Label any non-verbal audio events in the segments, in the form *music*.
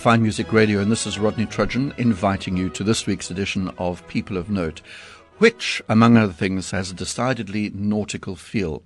Fine Music Radio, and this is Rodney Trudgeon inviting you to this week's edition of People of Note, which, among other things, has a decidedly nautical feel.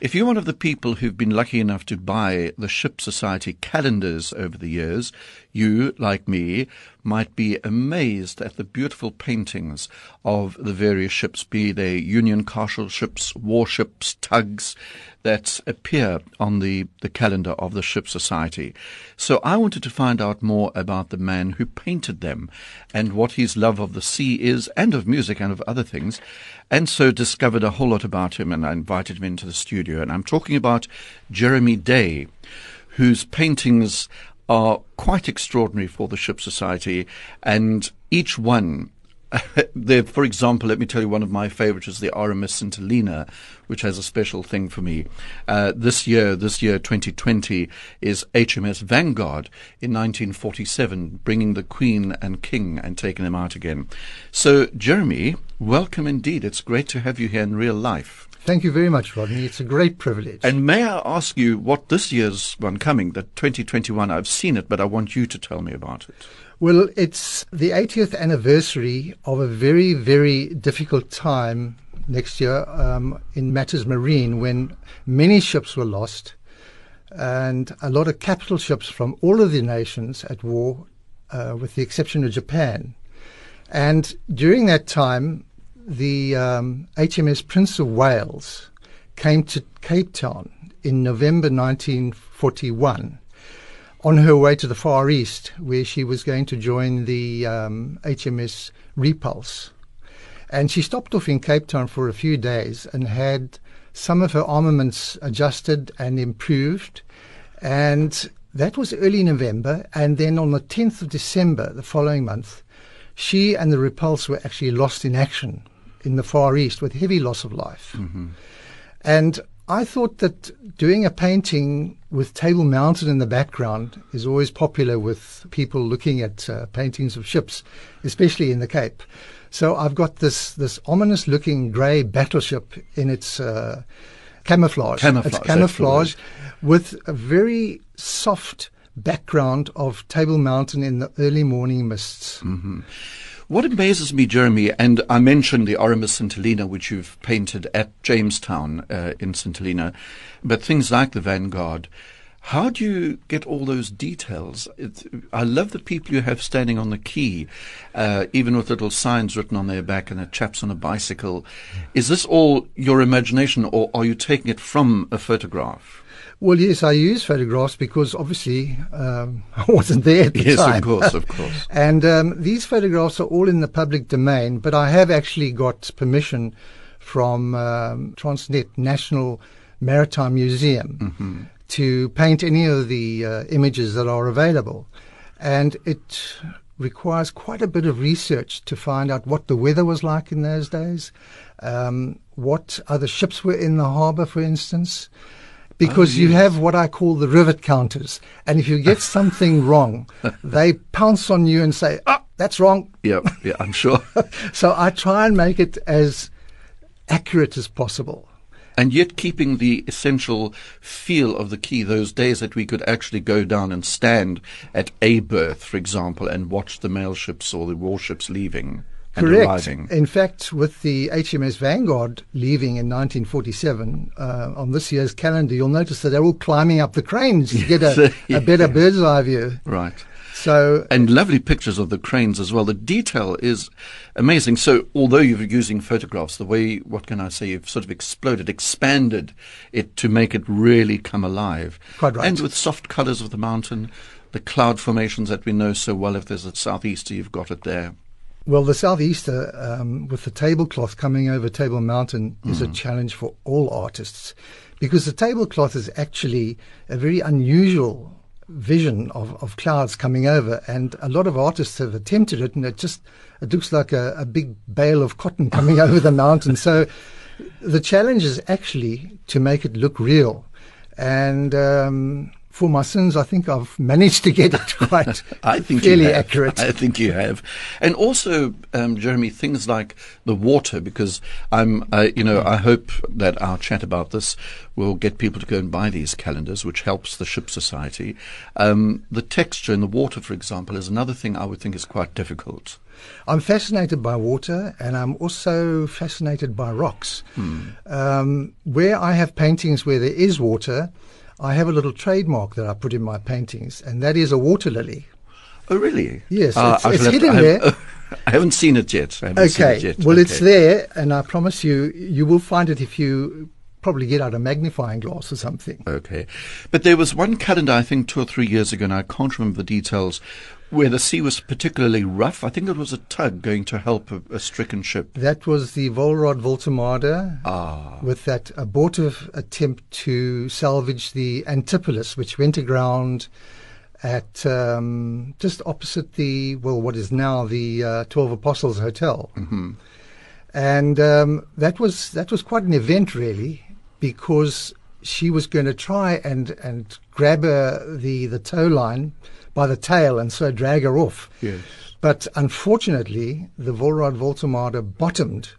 If you're one of the people who've been lucky enough to buy the Ship Society calendars over the years, you, like me, might be amazed at the beautiful paintings of the various ships, be they Union Castle ships, warships, tugs, that appear on the, the calendar of the Ship Society. So I wanted to find out more about the man who painted them and what his love of the sea is and of music and of other things. And so discovered a whole lot about him and I invited him into the studio. And I'm talking about Jeremy Day, whose paintings are quite extraordinary for the Ship Society and each one *laughs* for example, let me tell you one of my favorites is the RMS St. Helena, which has a special thing for me. Uh, this year, this year, 2020, is HMS Vanguard in 1947, bringing the Queen and King and taking them out again. So, Jeremy, welcome indeed. It's great to have you here in real life. Thank you very much, Rodney. It's a great privilege. And may I ask you what this year's one coming, the 2021, I've seen it, but I want you to tell me about it. Well, it's the 80th anniversary of a very, very difficult time next year um, in matters marine when many ships were lost and a lot of capital ships from all of the nations at war, uh, with the exception of Japan. And during that time, the um, HMS Prince of Wales came to Cape Town in November 1941 on her way to the Far East, where she was going to join the um, HMS Repulse. And she stopped off in Cape Town for a few days and had some of her armaments adjusted and improved. And that was early November. And then on the 10th of December, the following month, she and the Repulse were actually lost in action in the Far East with heavy loss of life. Mm-hmm. And I thought that doing a painting with Table Mountain in the background is always popular with people looking at uh, paintings of ships, especially in the Cape. So I've got this this ominous looking grey battleship in its uh, camouflage. Camouflage. It's camouflage with a very soft background of Table Mountain in the early morning mists. Mm-hmm. What amazes me, Jeremy, and I mentioned the RMS St. Helena, which you've painted at Jamestown uh, in St. Helena, but things like the Vanguard. How do you get all those details? It, I love the people you have standing on the quay, uh, even with little signs written on their back and a chap's on a bicycle. Is this all your imagination, or are you taking it from a photograph? Well, yes, I use photographs because obviously um, *laughs* I wasn't there at the yes, time. of course, of *laughs* course. and um, these photographs are all in the public domain, but I have actually got permission from um, Transnet National Maritime Museum mm-hmm. to paint any of the uh, images that are available. And it requires quite a bit of research to find out what the weather was like in those days, um, what other ships were in the harbour, for instance because oh, yes. you have what I call the rivet counters. And if you get *laughs* something wrong, they pounce on you and say, oh, that's wrong. Yeah, yeah, I'm sure. *laughs* so I try and make it as accurate as possible. And yet keeping the essential feel of the key. those days that we could actually go down and stand at a berth, for example, and watch the mail ships or the warships leaving. Correct. Arriving. In fact, with the HMS Vanguard leaving in 1947 uh, on this year's calendar, you'll notice that they're all climbing up the cranes to get a, *laughs* a better bird's eye view. Right. So and lovely pictures of the cranes as well. The detail is amazing. So although you're using photographs, the way what can I say, you've sort of exploded, expanded it to make it really come alive. Quite right. And with soft colours of the mountain, the cloud formations that we know so well. If there's a southeaster, you've got it there. Well, the southeaster um, with the tablecloth coming over Table Mountain mm. is a mm. challenge for all artists because the tablecloth is actually a very unusual vision of, of clouds coming over, and a lot of artists have attempted it, and it just it looks like a, a big bale of cotton coming *laughs* over the mountain. So the challenge is actually to make it look real, and um, for my sins, I think I've managed to get it *laughs* quite *laughs* I think fairly accurate. I think you have, and also, um, Jeremy, things like the water, because I'm, uh, you know, I hope that our chat about this will get people to go and buy these calendars, which helps the Ship Society. Um, the texture in the water, for example, is another thing I would think is quite difficult. I'm fascinated by water, and I'm also fascinated by rocks. Hmm. Um, where I have paintings where there is water, I have a little trademark that I put in my paintings, and that is a water lily. Oh, really? Yes, Uh, it's- I it's hidden there. *laughs* I haven't seen it yet. I haven't seen Okay, it yet. well, it's there, and I promise you, you will find it if you probably get out a magnifying glass or something. Okay. But there was one calendar, I think, two or three years ago, and I can't remember the details, where the sea was particularly rough. I think it was a tug going to help a, a stricken ship. That was the Wolraad Woltemade Ah. with that abortive attempt to salvage the Antipolis, which went aground at um, just opposite the, well, what is now the uh, Twelve Apostles Hotel. hmm And um, that was that was quite an event, really, because she was going to try and and grab her, the the tow line by the tail and so drag her off. Yes. But unfortunately, the Wolraad Woltemade bottomed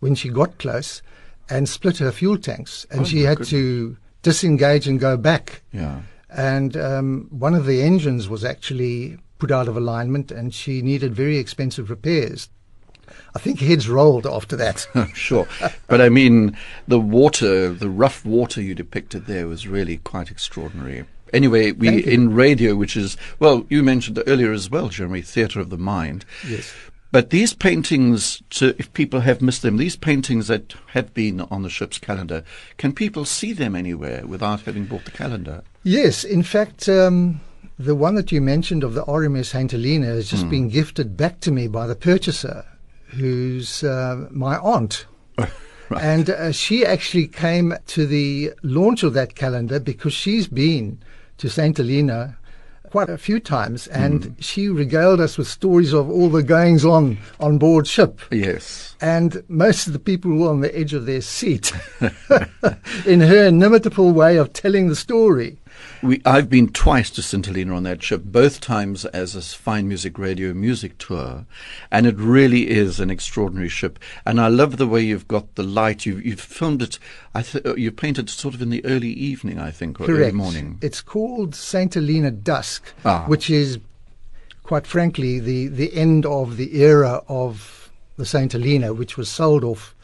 when she got close and split her fuel tanks, and Oh, she had goodness. to disengage and go back. Yeah. And um, one of the engines was actually put out of alignment, and she needed very expensive repairs. I think heads rolled after that. *laughs* sure. But I mean, the water, the rough water you depicted there was really quite extraordinary. Anyway, we in radio, which is well, you mentioned earlier as well, Jeremy, theatre of the mind. Yes. But these paintings, to, if people have missed them, these paintings that have been on the ship's calendar, can people see them anywhere without having bought the calendar? Yes, in fact, um, the one that you mentioned of the RMS Saint Helena has just been gifted back to me by the purchaser, who's uh, my aunt. *laughs* And uh, she actually came to the launch of that calendar because she's been to Saint Helena quite a few times, and Hmm. she regaled us with stories of all the goings on on board ship. Yes. And most of the people were on the edge of their seat *laughs* in her inimitable way of telling the story. We, I've been twice to St. Helena on that ship, both times as a Fine Music Radio music tour, and it really is an extraordinary ship. And I love the way you've got the light. You've, you've filmed it. I th- uh, you painted sort of in the early evening, I think, or early Correct. morning. It's called Saint Helena Dusk, Ah. which is, quite frankly, the, the end of the era of the Saint Helena, which was sold off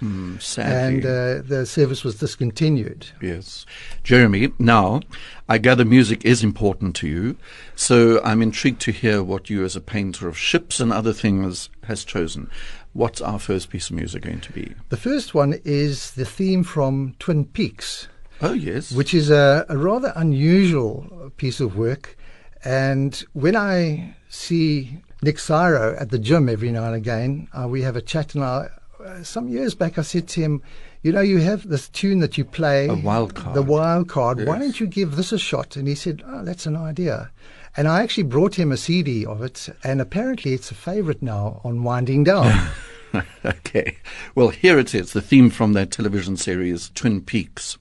sadly. and uh, the service was discontinued. Yes. Jeremy, now, I gather music is important to you, so I'm intrigued to hear what you, as a painter of ships and other things, has chosen. What's our first piece of music going to be? The first one is the theme from Twin Peaks. Oh, yes. which is a, a rather unusual piece of work. And when I see Nick Syro at the gym every now and again, uh, we have a chat. And I, uh, some years back, I said to him, "You know, you have this tune that you play, A wild card. the wild card. Why don't you give this a shot?" And he said, "Oh, that's an idea." And I actually brought him a CD of it, and apparently it's a favorite now on Winding Down. *laughs* okay. Well, here it is, the theme from that television series, Twin Peaks.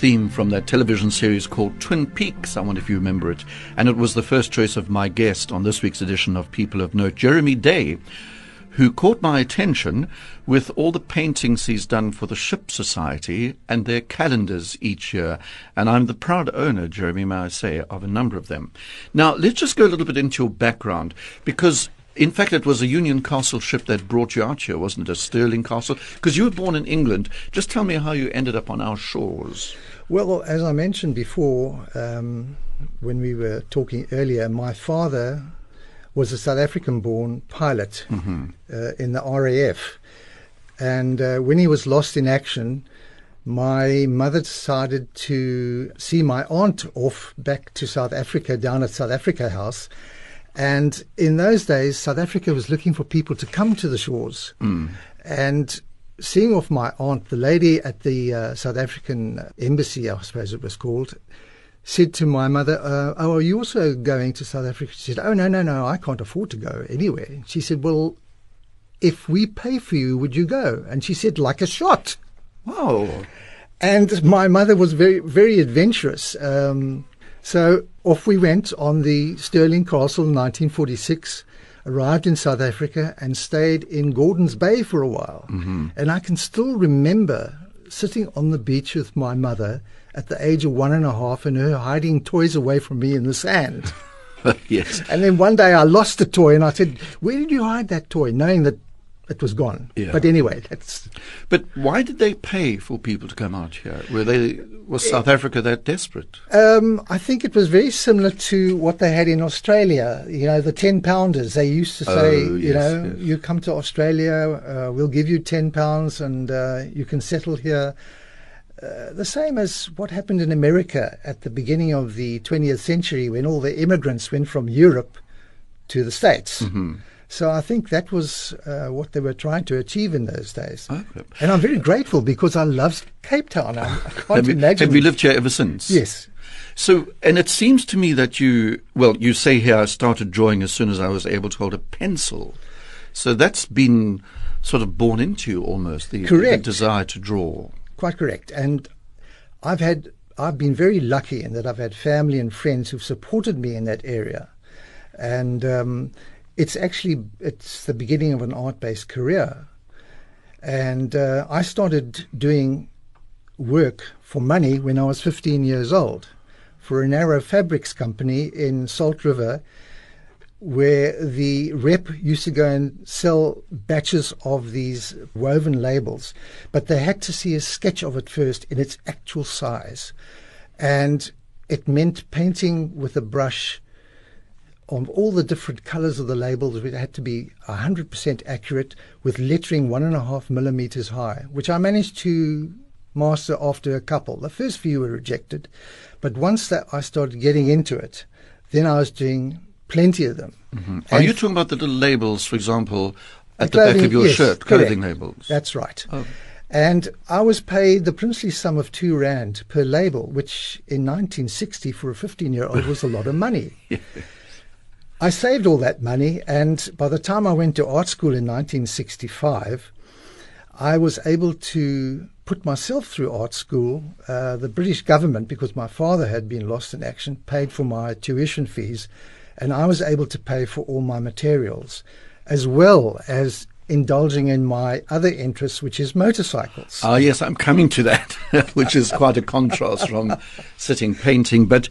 Theme from that television series called Twin Peaks. I wonder if you remember it. And it was the first choice of my guest on this week's edition of People of Note, Jeremy Day, who caught my attention with all the paintings he's done for the Ship Society and their calendars each year. And I'm the proud owner, Jeremy, may I say, of a number of them. Now, let's just go a little bit into your background because in fact, it was a Union Castle ship that brought you out here, wasn't it? A Stirling Castle? Because you were born in England. Just tell me how you ended up on our shores. Well, as I mentioned before, um, when we were talking earlier, my father was a South African born pilot mm-hmm. uh, in the RAF. And uh, when he was lost in action, my mother decided to see my aunt off back to South Africa down at South Africa House and in those days, South Africa was looking for people to come to the shores. Mm. And seeing off my aunt, the lady at the uh, South African embassy, I suppose it was called, said to my mother, uh, Oh, are you also going to South Africa? She said, Oh, no, no, no, I can't afford to go anywhere. She said, Well, if we pay for you, would you go? And she said, Like a shot. Wow. And my mother was very, very adventurous. Um, so off we went on the Stirling Castle in 1946, arrived in South Africa and stayed in Gordons Bay for a while. Mm-hmm. And I can still remember sitting on the beach with my mother at the age of one and a half and her hiding toys away from me in the sand. *laughs* yes. And then one day I lost a toy and I said, Where did you hide that toy? Knowing that it was gone. Yeah. But anyway, that's. But why did they pay for people to come out here? Were they was South Africa that desperate? Um, I think it was very similar to what they had in Australia. You know, the ten pounders. They used to say, oh, yes, you know, yes. you come to Australia, uh, we'll give you ten pounds, and uh, you can settle here. Uh, the same as what happened in America at the beginning of the 20th century when all the immigrants went from Europe to the States. Mm-hmm. So I think that was uh, what they were trying to achieve in those days. Okay. And I'm very grateful because I love Cape Town. I, I *laughs* can't have, you, have you lived here ever since? Yes. So, and it seems to me that you, well, you say here I started drawing as soon as I was able to hold a pencil. So that's been sort of born into you almost, the, the desire to draw. Quite correct. And I've had, I've been very lucky in that I've had family and friends who've supported me in that area. And um, it's actually it's the beginning of an art-based career, and uh, I started doing work for money when I was 15 years old for an Arrow Fabrics company in Salt River, where the rep used to go and sell batches of these woven labels, but they had to see a sketch of it first in its actual size, and it meant painting with a brush on all the different colors of the labels, it had to be 100% accurate with lettering one and a half millimeters high, which I managed to master after a couple. The first few were rejected, but once that I started getting into it, then I was doing plenty of them. Mm-hmm. Are you talking about the little labels, for example, at the, the back of your yes, shirt, clothing labels? That's right. Oh. And I was paid the princely sum of two rand per label, which in 1960 for a 15 year old was a lot of money. *laughs* yeah. I saved all that money, and by the time I went to art school in 1965, I was able to put myself through art school. Uh, the British government, because my father had been lost in action, paid for my tuition fees, and I was able to pay for all my materials, as well as indulging in my other interests, which is motorcycles. Ah, yes, I'm coming to that, *laughs* which is quite a contrast from *laughs* sitting painting. But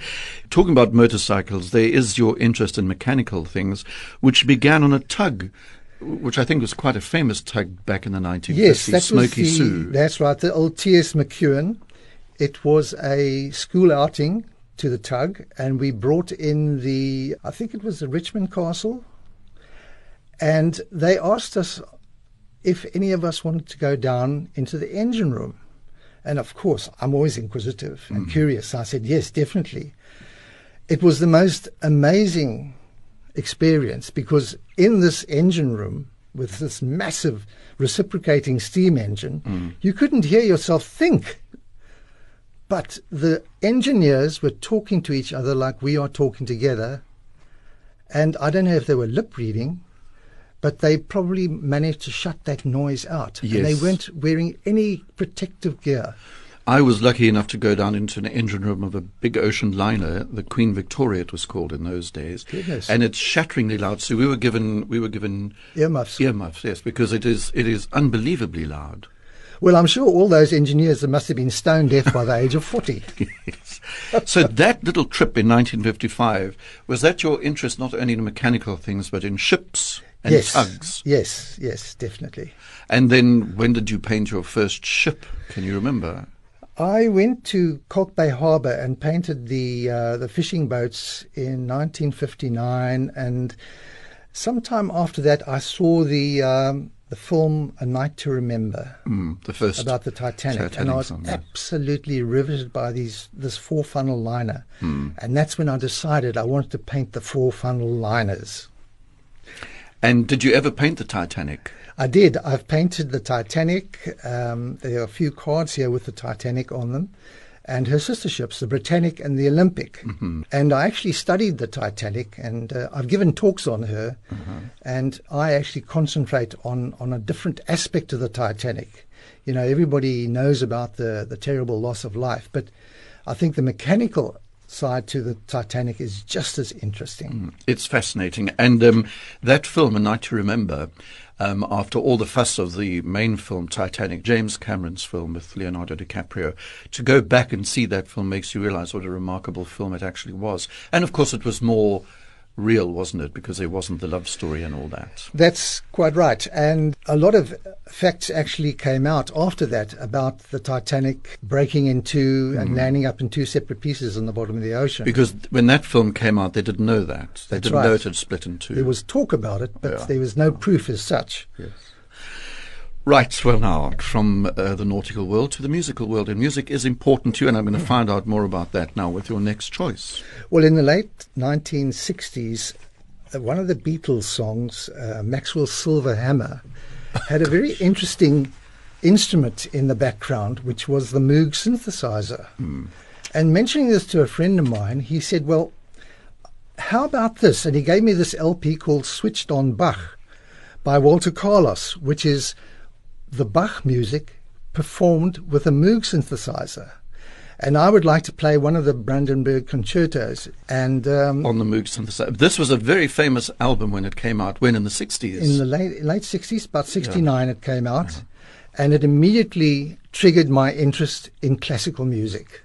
talking about motorcycles, there is your interest in mechanical things, which began on a tug. Which I think was quite a famous tug back in the 1950s, yes, that Smoky was the, Sue. That's right, the old T.S. McEwen. It was a school outing to the tug, and we brought in the, I think it was the Richmond Castle, and they asked us if any of us wanted to go down into the engine room. And of course, I'm always inquisitive and Mm. curious. I said, yes, definitely. It was the most amazing experience because in this engine room, with this massive reciprocating steam engine, Mm. you couldn't hear yourself think. But the engineers were talking to each other like we are talking together. And I don't know if they were lip reading, but they probably managed to shut that noise out. And they Yes. weren't wearing any protective gear. I was lucky enough to go down into an engine room of a big ocean liner, the Queen Victoria it was called in those days. Goodness. And it's shatteringly loud. So we were given we were given Earmuffs. earmuffs, yes, because it is it is unbelievably loud. Well, I'm sure all those engineers must have been stone deaf by the age of 40. *laughs* yes. So that little trip in 1955 was that your interest not only in mechanical things but in ships and yes. tugs? Yes, yes, definitely. And then when did you paint your first ship? Can you remember? I went to Kalk Bay Harbour and painted the uh, the fishing boats in 1959, and sometime after that, I saw the um, the film A Night to Remember Mm, the first about the Titanic, and I was yes. absolutely riveted by these this four funnel liner, Hmm. and that's when I decided I wanted to paint the four funnel liners. And did you ever paint the Titanic? I did. I've painted the Titanic. Um, there are a few cards here with the Titanic on them, and her sister ships, the Britannic and the Olympic. And I actually studied the Titanic, and uh, I've given talks on her, and I actually concentrate on on a different aspect of the Titanic. You know, everybody knows about the the terrible loss of life, but I think the mechanical side to the Titanic is just as interesting. It's fascinating. And um, that film, A Night to Remember, um, after all the fuss of the main film, Titanic, James Cameron's film with Leonardo DiCaprio, to go back and see that film makes you realize what a remarkable film it actually was. And of course, it was more real, wasn't it? Because there wasn't the love story and all that. That's quite right. And a lot of facts actually came out after that about the Titanic breaking in two and mm-hmm. landing up in two separate pieces on the bottom of the ocean. Because when that film came out, they didn't know that. They That's didn't right. know it had split in two. there was talk about it, but Yeah. there was no proof as such. Yes. Right, well now, from uh, the nautical world to the musical world. And music is important too, and I'm going to find out more about that now with your next choice. Well, in the late 1960s, uh, one of the Beatles songs, uh, Maxwell's Silver Hammer, had a very *laughs* interesting instrument in the background, which was the Moog synthesizer. And mentioning this to a friend of mine, he said, Well, how about this? And he gave me this LP called Switched on Bach by Walter Carlos, which is the Bach music performed with a Moog synthesizer. And I would like to play one of the Brandenburg concertos. And um, on the Moog synthesizer. This was a very famous album when it came out. When in the sixties? in the late late sixties, about sixty nine, it came out, and it immediately triggered my interest in classical music.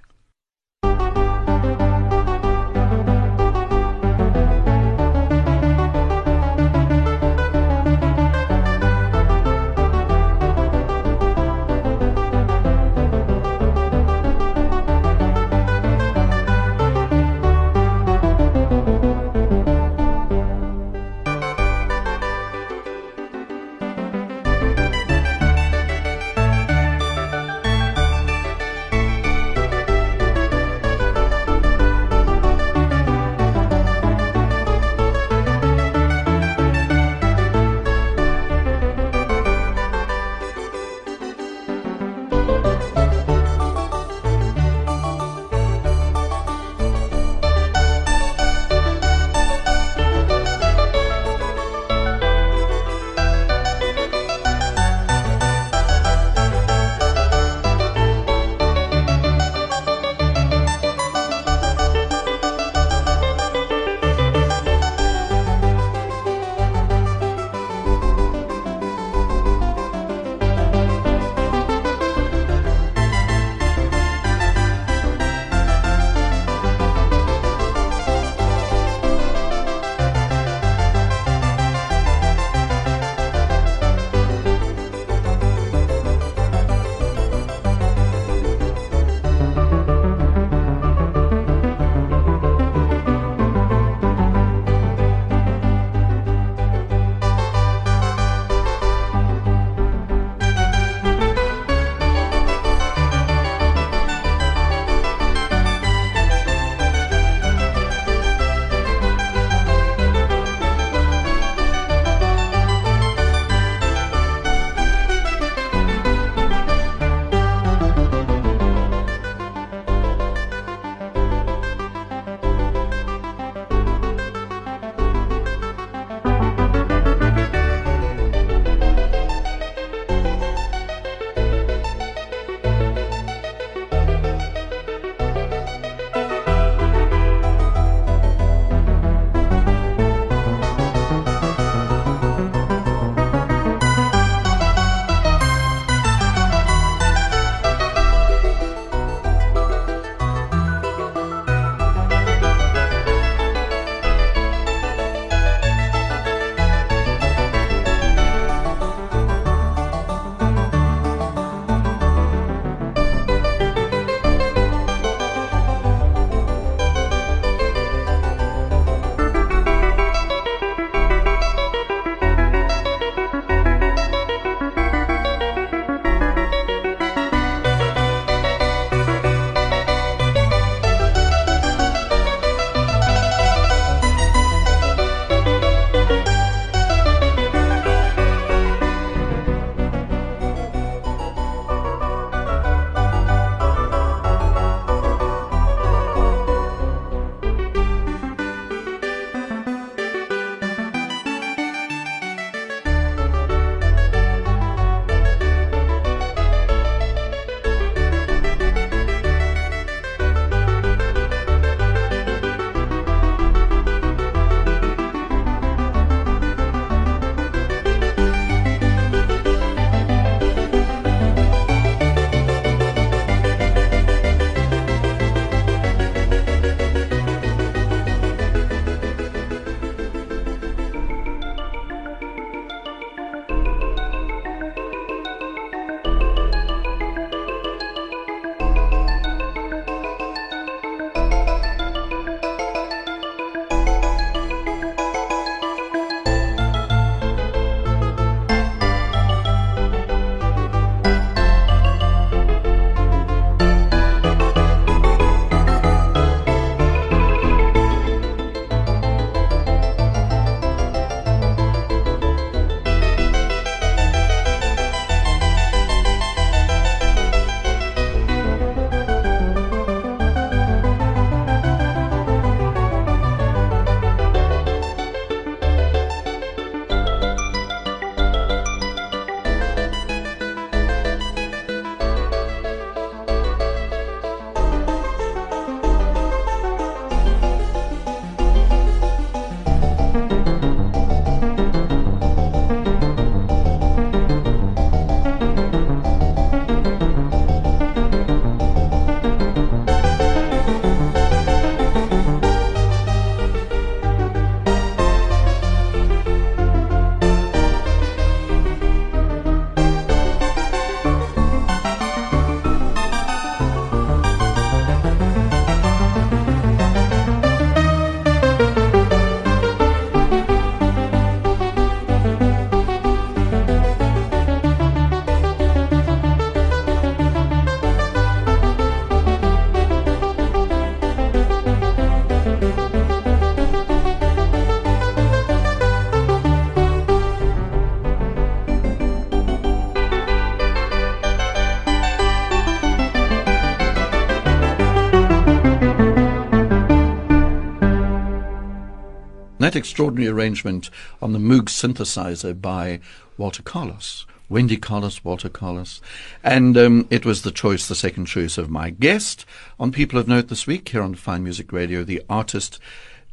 That extraordinary arrangement on the Moog synthesizer by Walter Carlos. Wendy Carlos, Walter Carlos. And um, it was the choice, the second choice of my guest on People of Note this week here on Fine Music Radio, the artist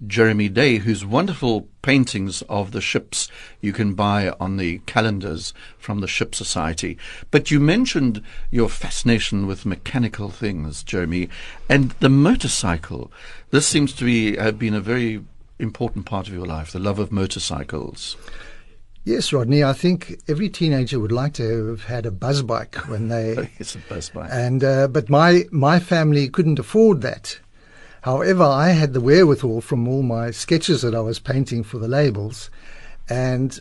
Jeremy Day, whose wonderful paintings of the ships you can buy on the calendars from the Ship Society. But you mentioned your fascination with mechanical things, Jeremy, and the motorcycle. This seems to be have been a very important part of your life, the love of motorcycles. Yes, Rodney. I think every teenager would like to have had a buzz bike when they. *laughs* it's a buzz bike. And uh, but my my family couldn't afford that. However, I had the wherewithal from all my sketches that I was painting for the labels, and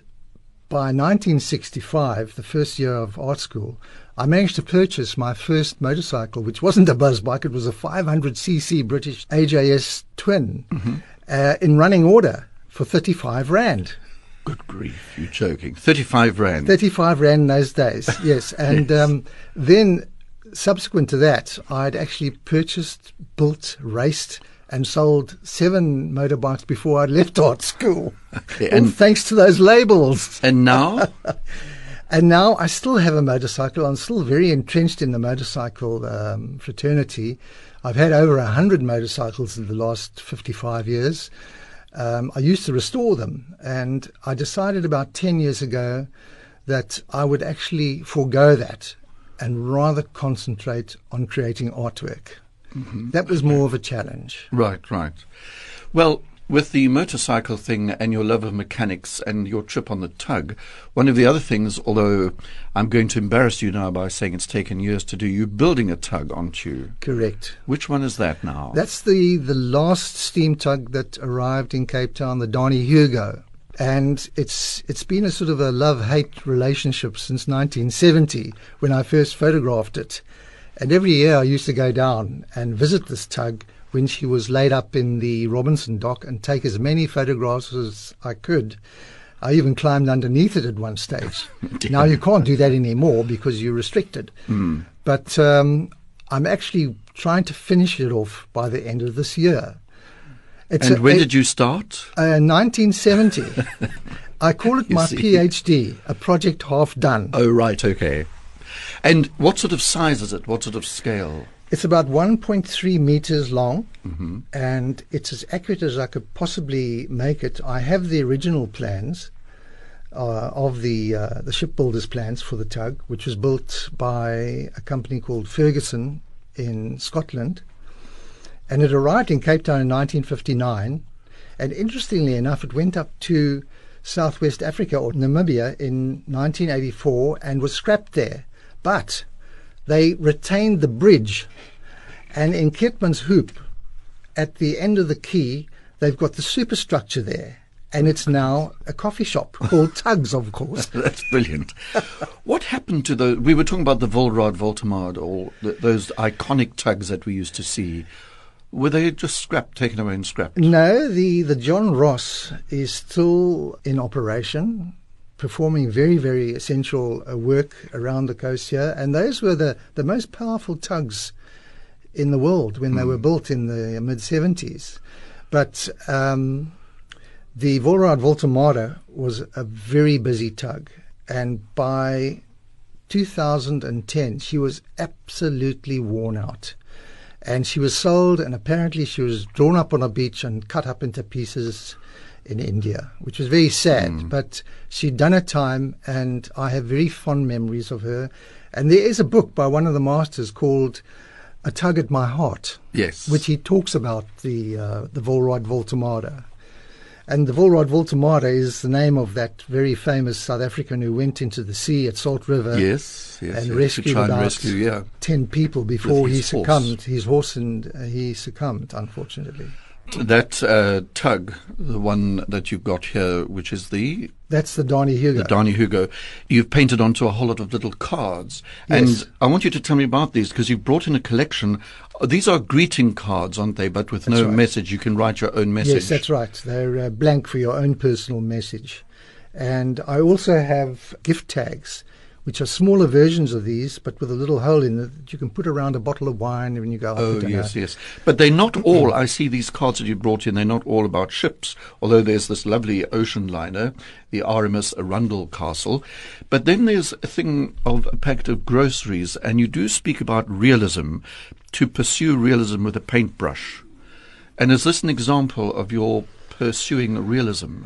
by 1965, the first year of art school, I managed to purchase my first motorcycle, which wasn't a buzz bike; it was a 500cc British AJS twin, mm-hmm. Uh, in running order for 35 rand. Good grief, you're joking. 35 Rand. 35 Rand in those days, *laughs* yes. And yes. Um, then, subsequent to that, I'd actually purchased, built, raced, and sold seven motorbikes before I left *laughs* art school. Okay, and thanks to those labels. And now? *laughs* and now I still have a motorcycle. I'm still very entrenched in the motorcycle um, fraternity. I've had over 100 motorcycles in the last 55 years um, I used to restore them, and I decided about 10 years ago that I would actually forego that and rather concentrate on creating artwork. Mm-hmm. That was more of a challenge. Right, right. Well, with the motorcycle thing and your love of mechanics and your trip on the tug, one of the other things, although I'm going to embarrass you now by saying it's taken years to do, you're building a tug, aren't you? Correct. Which one is that now? That's the, the last steam tug that arrived in Cape Town, the Danie Hugo. And it's it's been a sort of a love hate relationship since 1970 when I first photographed it. And every year I used to go down and visit this tug when she was laid up in the Robinson dock and take as many photographs as I could. I even climbed underneath it at one stage. *laughs* now you can't do that anymore because you're restricted. Mm. But um, I'm actually trying to finish it off by the end of this year. It's and a, when a, did you start? Uh, 1970. *laughs* I call it my see. PhD, a project half done. Oh, right, okay. And what sort of size is it? What sort of scale? It's about 1.3 meters long, mm-hmm. and it's as accurate as I could possibly make it. I have the original plans uh, of the uh, the shipbuilders' plans for the tug, which was built by a company called Ferguson in Scotland, and it arrived in Cape Town in 1959. And interestingly enough, it went up to Southwest Africa or Namibia in 1984 and was scrapped there. But they retained the bridge. And in Keetmanshoop, at the end of the quay, they've got the superstructure there. And it's now a coffee shop *laughs* called Tugs, of course. *laughs* That's brilliant. what happened to the? We were talking about the Wolraad Woltemade, or the, those iconic tugs that we used to see. Were they just scrapped, taken away and scrapped? No, the, the John Ross is still in operation performing very, very essential uh, work around the coast here. And those were the, the most powerful tugs in the world when mm. they were hmm. built in the mid 70s. But um, the Wolraad Woltemade was a very busy tug. And by 2010, she was absolutely worn out. And she was sold, and apparently she was drawn up on a beach and cut up into pieces in India, which was very sad. Mm. But she'd done her time, and I have very fond memories of her. And there is a book by one of the masters called "A Tug at My Heart," yes, which he talks about the uh, the Wolraad Woltemade. And the Wolraad Woltemade is the name of that very famous South African who went into the sea at Salt River. Yes, yes, and yes, rescued about rescue, yeah. ten people before he succumbed. Horse. His horse and uh, he succumbed, unfortunately. That uh, tug, the one that you've got here, which is the that's the Danie Hugo. The Danie Hugo. You've painted onto a whole lot of little cards, yes. and I want you to tell me about these because you've brought in a collection. These are greeting cards, aren't they? But with that's no right. message, you can write your own message. Yes, that's right. They're uh, blank for your own personal message, and I also have gift tags which are smaller versions of these, but with a little hole in it that you can put around a bottle of wine when you go out Oh, yes, yes. But they're not mm-hmm. all, I see these cards that you brought in, they're not all about ships, although there's this lovely ocean liner, the RMS Arundel Castle. But then there's a thing of a packet of groceries, and you do speak about realism, to pursue realism with a paintbrush. And is this an example of your pursuing realism?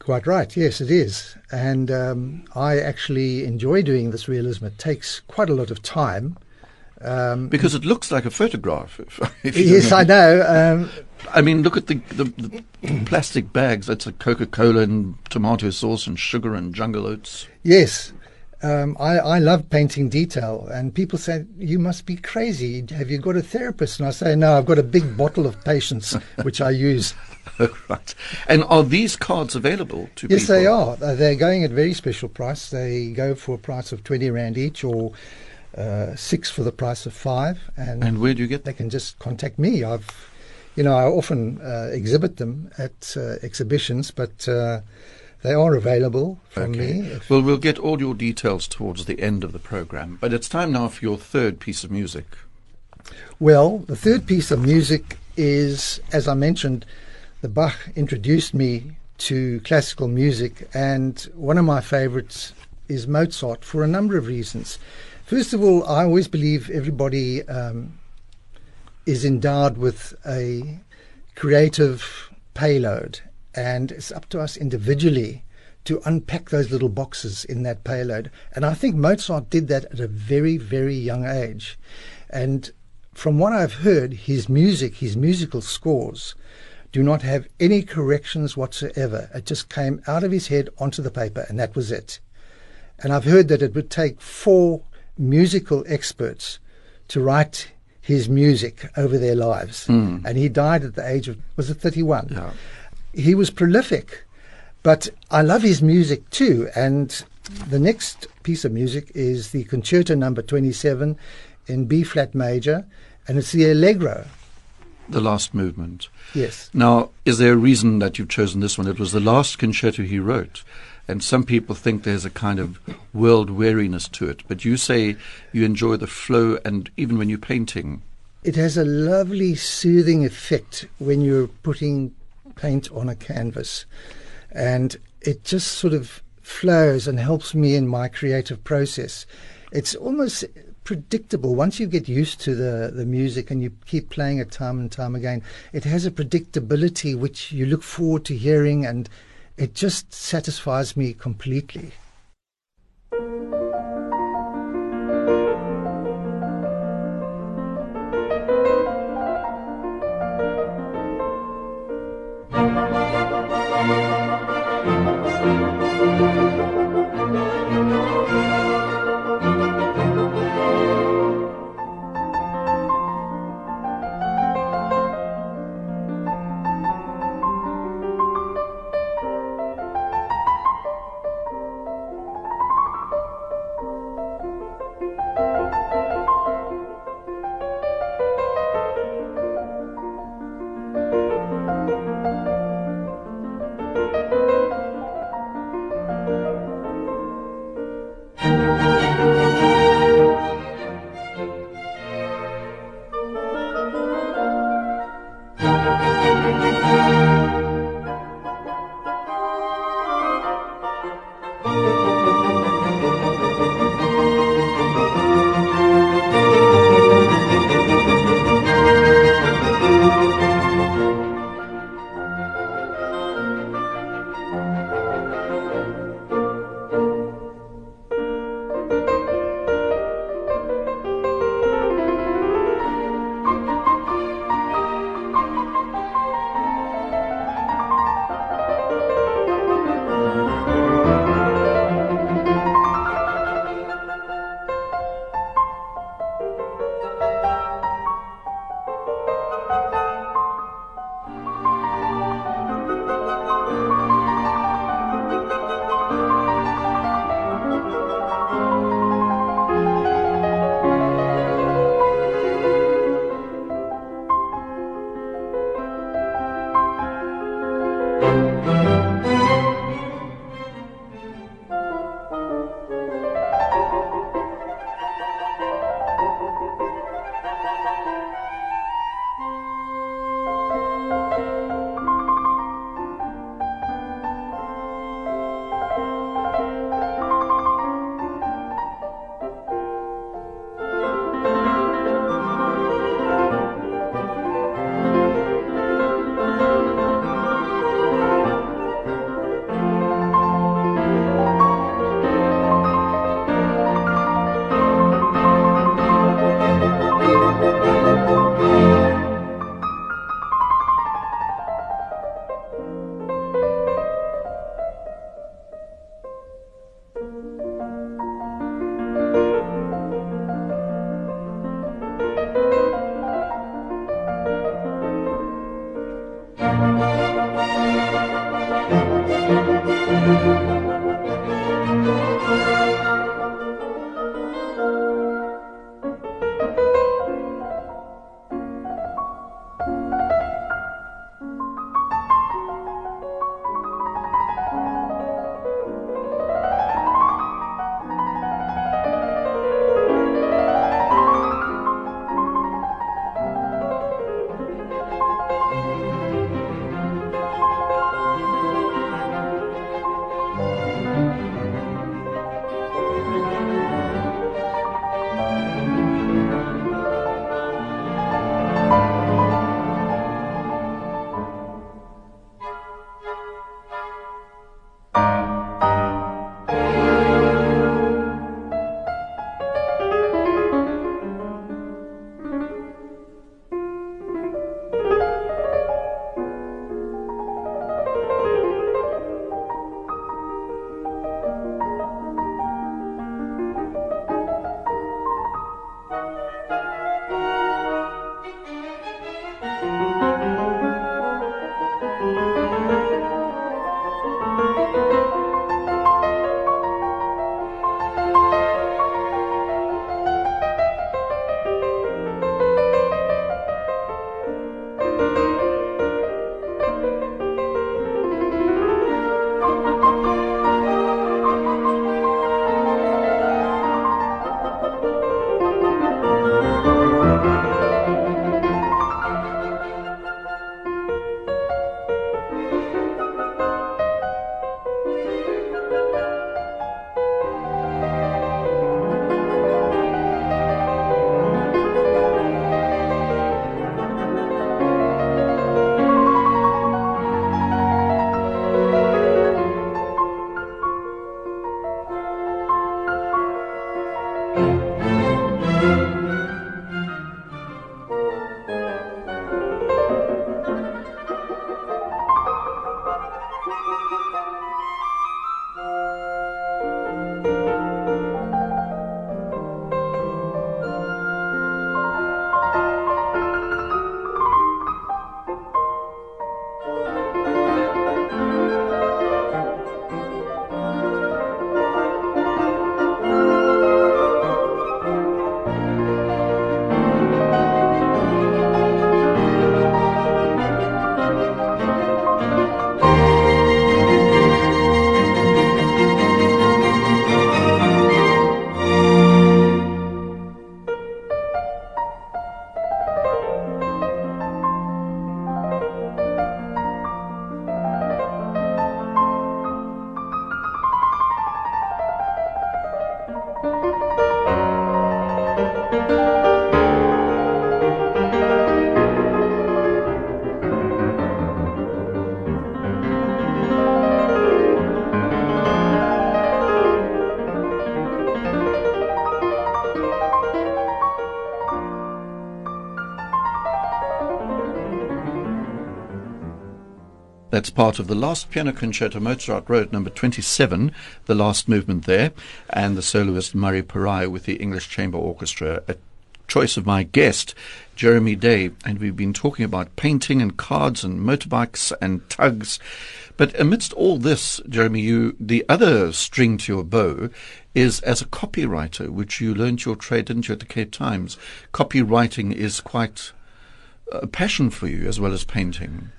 Quite right. Yes, it is. And um, I actually enjoy doing this realism. It takes quite a lot of time. Um, Because it looks like a photograph. If, *laughs* if you yes, don't I know. Um, I mean, look at the, the, the plastic bags. That's a Coca Cola and tomato sauce and sugar and jungle oats. yes. Um, I, I love painting detail, and people say, You must be crazy. Have you got a therapist? And I say, No, I've got a big bottle of patience, *laughs* which I use. right. And are these cards available to Yes, people? Yes, they are. Uh, They're going at very special price. They go for a price of 20 Rand each or uh, six for the price of five. And, And where do you get they can just contact me. I've, you know, I often uh, exhibit them at uh, exhibitions, but uh, they are available from Okay. me. Well, we'll get all your details towards the end of the program. But it's time now for your third piece of music. Well, the third piece of music is, as I mentioned, the Bach introduced me to classical music, and one of my favorites is Mozart for a number of reasons. First of all, I always believe everybody um, is endowed with a creative payload, and it's up to us individually to unpack those little boxes in that payload. And I think Mozart did that at a very, very young age. And from what I've heard, his music, his musical scores, do not have any corrections whatsoever. It just came out of his head onto the paper, and that was it. And I've heard that it would take four musical experts to write his music over their lives. Hmm. And he died at the age of, was it 31? Yeah. He was prolific. But I love his music too. And the next piece of music is the Concerto number 27 in B flat major, and it's the Allegro. The last movement. Yes. Now, is there a reason that you've chosen this one? It was the last concerto he wrote. And some people think there's a kind of world weariness to it. But you say you enjoy the flow, and even when you're painting, It has a lovely soothing effect when you're putting paint on a canvas. And it just sort of flows and helps me in my creative process. It's almost predictable. Once you get used to the, the music and you keep playing it time and time again, it has a predictability which you look forward to hearing and it just satisfies me completely. That's part of the last piano concerto Mozart wrote, number 27, the last movement there, and the soloist Murray Perahia with the English Chamber Orchestra. A choice of my guest, Jeremy Day, and we've been talking about painting and cards and motorbikes and tugs. But amidst all this, Jeremy, you the other string to your bow is as a copywriter, which you learned your trade, didn't you, at the Cape Times? Copywriting is quite a passion for you as well as painting.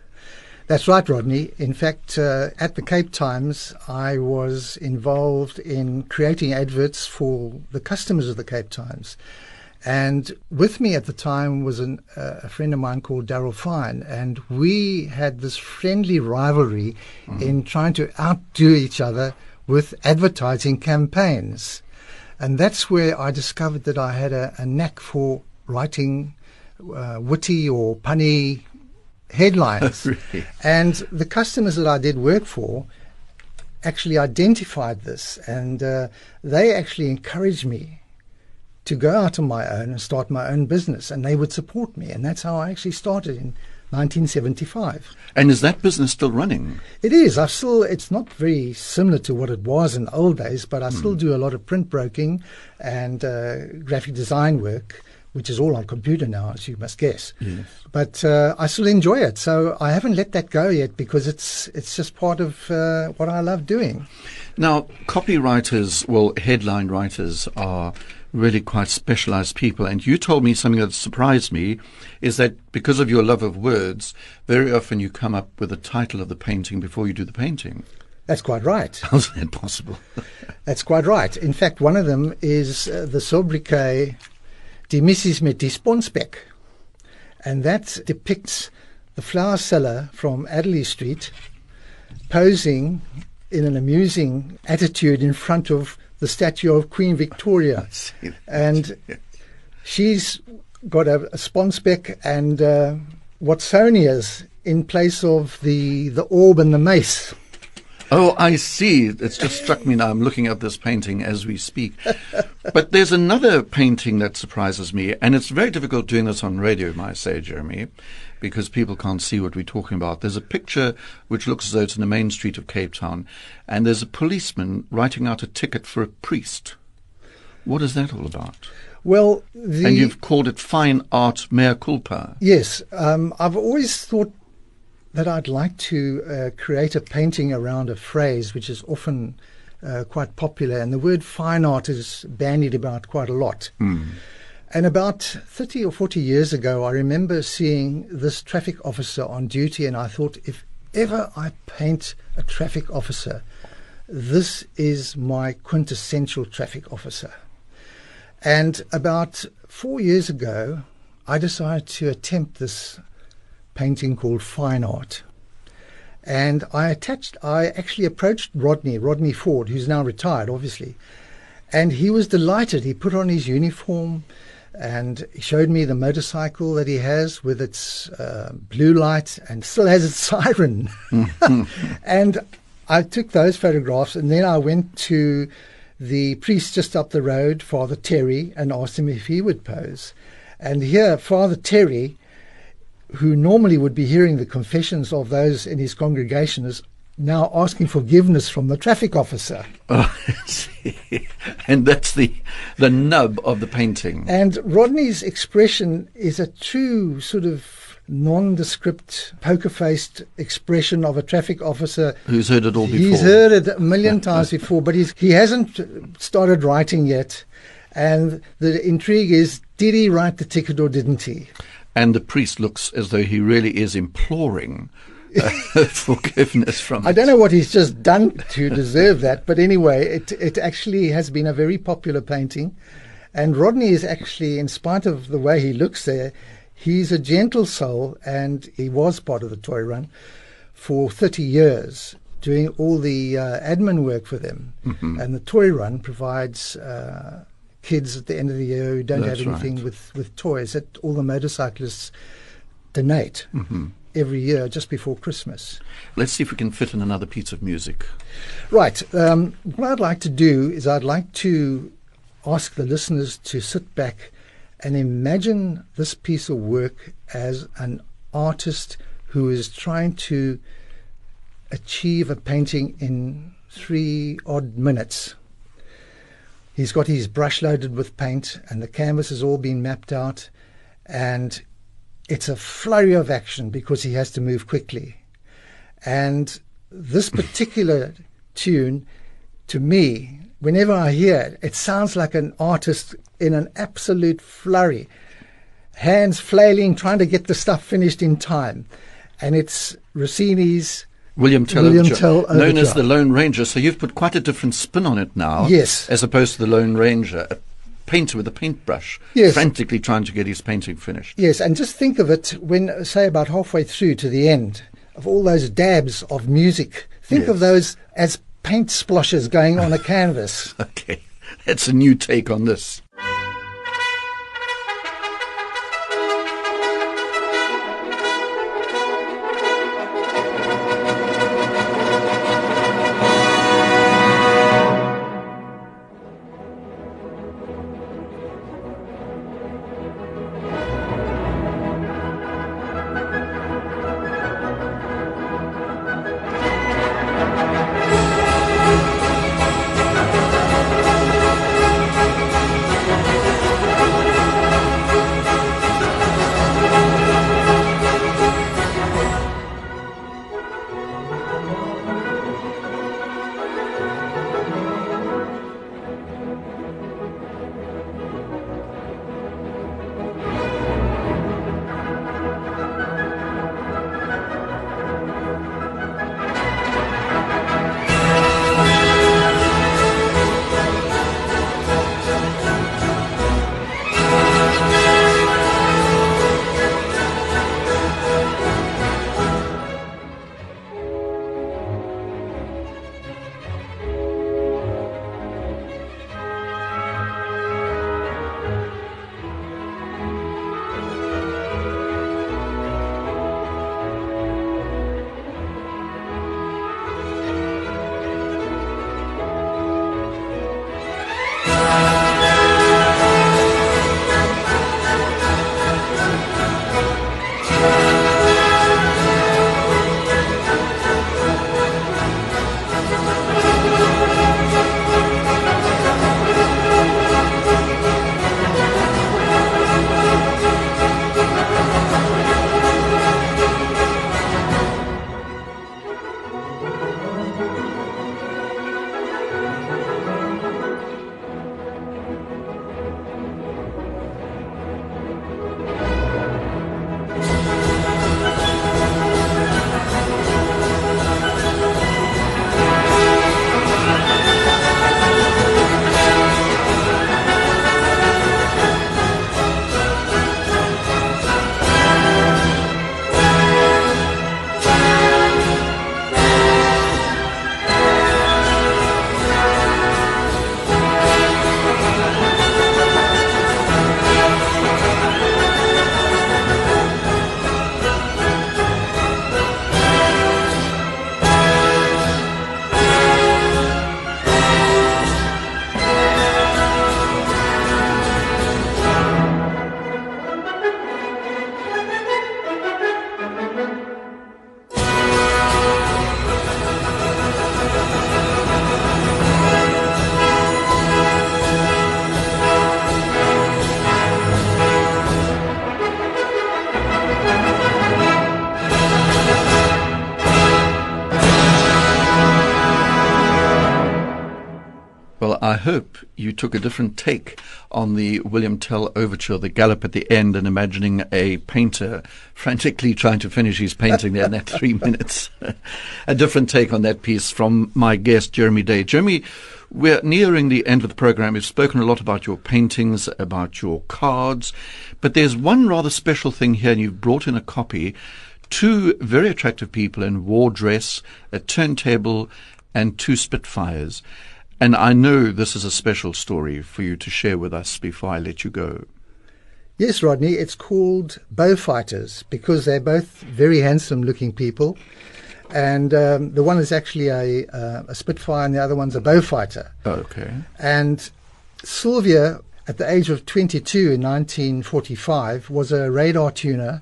That's right, Rodney. In fact, uh, at the Cape Times, I was involved in creating adverts for the customers of the Cape Times. And with me at the time was an, uh, a friend of mine called Daryl Fine, and we had this friendly rivalry mm. in trying to outdo each other with advertising campaigns. And that's where I discovered that I had a, a knack for writing uh, witty or punny headlines. *laughs* really? And the customers that I did work for actually identified this and uh, they actually encouraged me to go out on my own and start my own business and they would support me and that's how I actually started in 1975. And is that business still running? It is. I still. It's not very similar to what it was in the old days, but I still do a lot of print broking and uh, graphic design work, which is all on computer now, as you must guess. Yes. But uh, I still enjoy it, so I haven't let that go yet because it's it's just part of uh, what I love doing. Now, copywriters, well, headline writers are really quite specialized people. And you told me something that surprised me is that because of your love of words, very often you come up with the title of the painting before you do the painting. That's quite right. *laughs* How's that possible? That's quite right. In fact, one of them is uh, the sobriquet Die Missis met die Sponsbeck. And that depicts the flower seller from Adderley Street posing in an amusing attitude in front of the statue of Queen Victoria. *laughs* And she's got a, a sponsbeck and uh, Watsonias in place of the, the orb and the mace. Oh, I see. It's just struck me now. I'm looking at this painting as we speak. *laughs* but there's another painting that surprises me, and it's very difficult doing this on radio, might I say, Jeremy, because people can't see what we're talking about. There's a picture which looks as though it's in the main street of Cape Town, and there's a policeman writing out a ticket for a priest. What is that all about? Well, the, and you've called it fine art mea culpa. Yes, um, I've always thought that I'd like to uh, create a painting around a phrase which is often uh, quite popular, and the word fine art is bandied about quite a lot. And about 30 or 40 years ago, I remember seeing this traffic officer on duty, and I thought, if ever I paint a traffic officer, this is my quintessential traffic officer. And about four years ago, I decided to attempt this painting called Fine Art. And I attached, I actually approached Rodney, Rodney Ford, who's now retired, obviously. And he was delighted. He put on his uniform and showed me the motorcycle that he has with its uh, blue light and *laughs* still has its siren. *laughs* and I took those photographs and then I went to the priest just up the road, Father Terry, and asked him if he would pose. And here, Father Terry, who normally would be hearing the confessions of those in his congregation, is now asking forgiveness from the traffic officer. *laughs* Oh, and that's the the nub of the painting. And Rodney's expression is a true sort of nondescript, poker faced expression of a traffic officer. Who's heard it all before? He's heard it a million *laughs* times before, but he's, he hasn't started writing yet. And the intrigue is did he write the ticket or didn't he? And the priest looks as though he really is imploring uh, *laughs* forgiveness from. I don't know what he's just done to deserve that, but anyway, it it actually has been a very popular painting, and Rodney is actually, in spite of the way he looks there, he's a gentle soul, and he was part of the toy run for thirty years, doing all the uh, admin work for them, Mm-hmm. and the toy run provides. Uh, Kids at the end of the year who don't That's have anything right. with, with toys that all the motorcyclists donate Mm-hmm. every year just before Christmas. Let's see if we can fit in another piece of music. Right. Um, what I'd like to do is I'd like to ask the listeners to sit back and imagine this piece of work as an artist who is trying to achieve a painting in three odd minutes. He's got his brush loaded with paint, and the canvas has all been mapped out, and it's a flurry of action because he has to move quickly. And this particular tune, to me, whenever I hear it, it sounds like an artist in an absolute flurry, hands flailing, trying to get the stuff finished in time. And it's Rossini's William Tell, William Overture, Tell known as the Lone Ranger. So you've put quite a different spin on it now. Yes. As opposed to the Lone Ranger, a painter with a paintbrush, Yes. frantically trying to get his painting finished. Yes, and just think of it when, say, about halfway through to the end of all those dabs of music. Think Yes. of those as paint splashes going on a *laughs* canvas. Okay, that's a new take on this. You took a different take on the William Tell overture, the gallop at the end, and imagining a painter frantically trying to finish his painting there in that three *laughs* minutes. *laughs* a different take on that piece from my guest, Jeremy Day. Jeremy, we're nearing the end of the program. We've spoken a lot about your paintings, about your cards, but there's one rather special thing here, and you've brought in a copy. Two very attractive people in war dress, a turntable, and two Spitfires. And I know this is a special story for you to share with us before I let you go. Yes, Rodney, it's called Beau Fighters because they're both very handsome looking people and um, the one is actually a, uh, a Spitfire, and the other one's a Beaufighter. okay. And Sylvia, at the age of 22 in 1945, was a radar tuner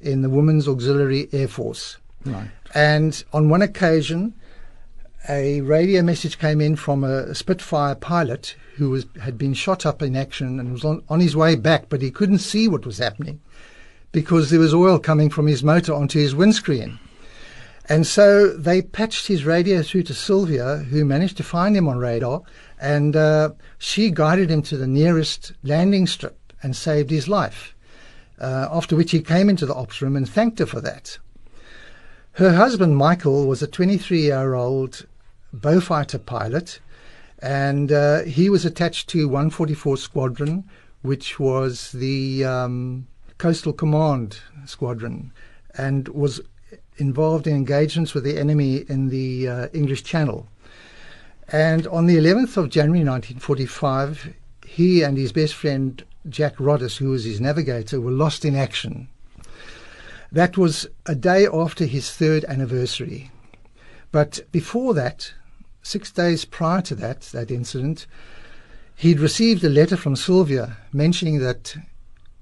in the Women's Auxiliary Air Force. Right. And on one occasion, a radio message came in from a Spitfire pilot who was had been shot up in action and was on, on his way back, but he couldn't see what was happening because there was oil coming from his motor onto his windscreen. And so they patched his radio through to Sylvia, who managed to find him on radar, and uh, she guided him to the nearest landing strip and saved his life. Uh, after which he came into the ops room and thanked her for that. Her husband, Michael, was a 23 year old Beaufighter pilot, and uh, he was attached to 144 Squadron, which was the um, Coastal Command Squadron, and was involved in engagements with the enemy in the uh, English Channel. And on the 11th of January 1945, he and his best friend Jack Roddis, who was his navigator, were lost in action. That was a day after his third anniversary. But before that, six days prior to that, that incident, he'd received a letter from Sylvia mentioning that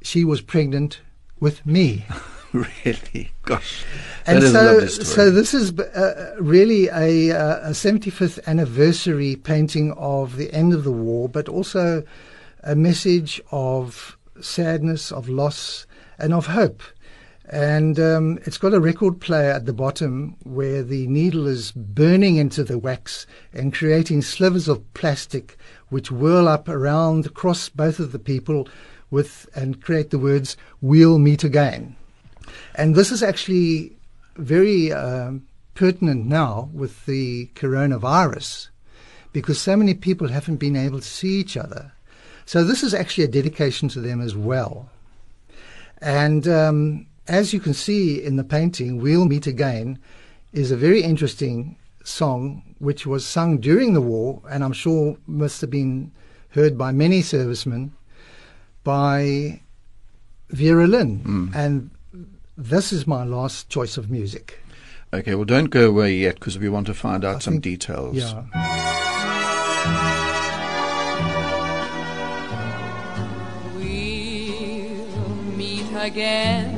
she was pregnant with me. *laughs* really? Gosh. And so, so this is uh, really a, uh, a 75th anniversary painting of the end of the war, but also a message of sadness, of loss, and of hope. And um, it's got a record player at the bottom where the needle is burning into the wax and creating slivers of plastic which whirl up around across both of the people with and create the words "We'll meet again." And this is actually very um, pertinent now with the coronavirus because so many people haven't been able to see each other. So this is actually a dedication to them as well. And um, as you can see in the painting, We'll Meet Again is a very interesting song which was sung during the war and I'm sure must have been heard by many servicemen by Vera Lynn. Mm. And this is my last choice of music. Okay, well, don't go away yet because we want to find out I some think, details. Yeah. We'll meet again.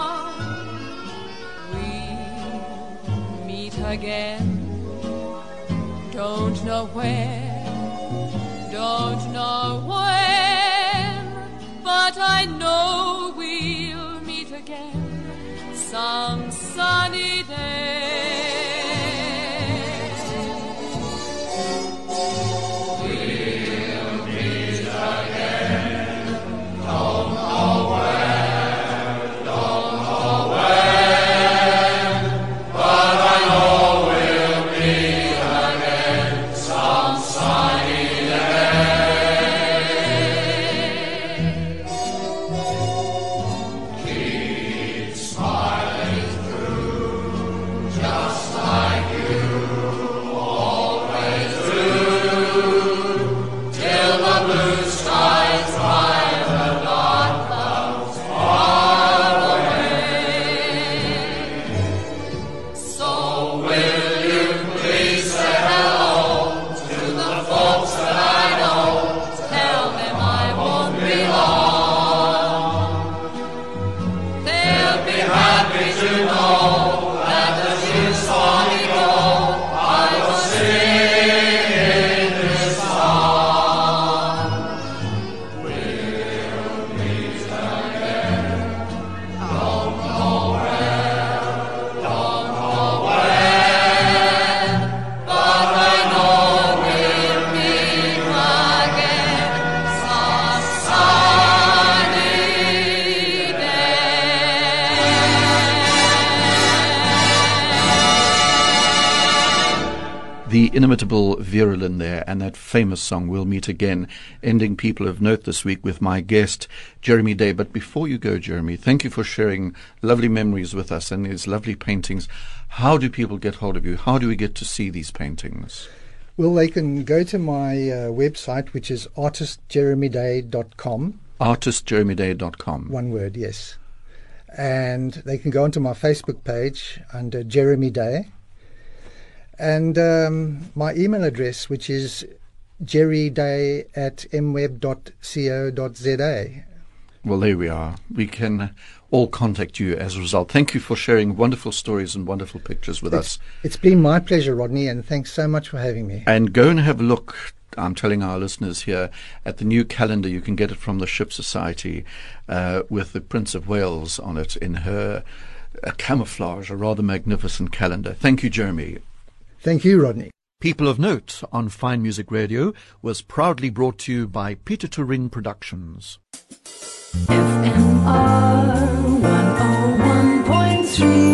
Again, don't know where, don't know when, but I know inimitable Vera Lynn there and that famous song, We'll Meet Again, ending People of Note this week with my guest, Jeremy Day. But before you go, Jeremy, thank you for sharing lovely memories with us and these lovely paintings. How do people get hold of you? How do we get to see these paintings? Well, they can go to my uh, website, which is artistjeremyday.com. Artistjeremyday.com. One word, yes. And they can go onto my Facebook page under Jeremy Day and um, my email address, which is jerryday at mweb.co.za. Well, there we are. We can all contact you as a result. Thank you for sharing wonderful stories and wonderful pictures with it's, us. It's been my pleasure, Rodney, and thanks so much for having me. And go and have a look. I'm telling our listeners here at the new calendar. You can get it from the Ship Society uh, with the Prince of Wales on it in her uh, camouflage, a rather magnificent calendar. Thank you, Jeremy. Thank you, Rodney. People of Note on Fine Music Radio was proudly brought to you by Peter Turin Productions. FMR 101.3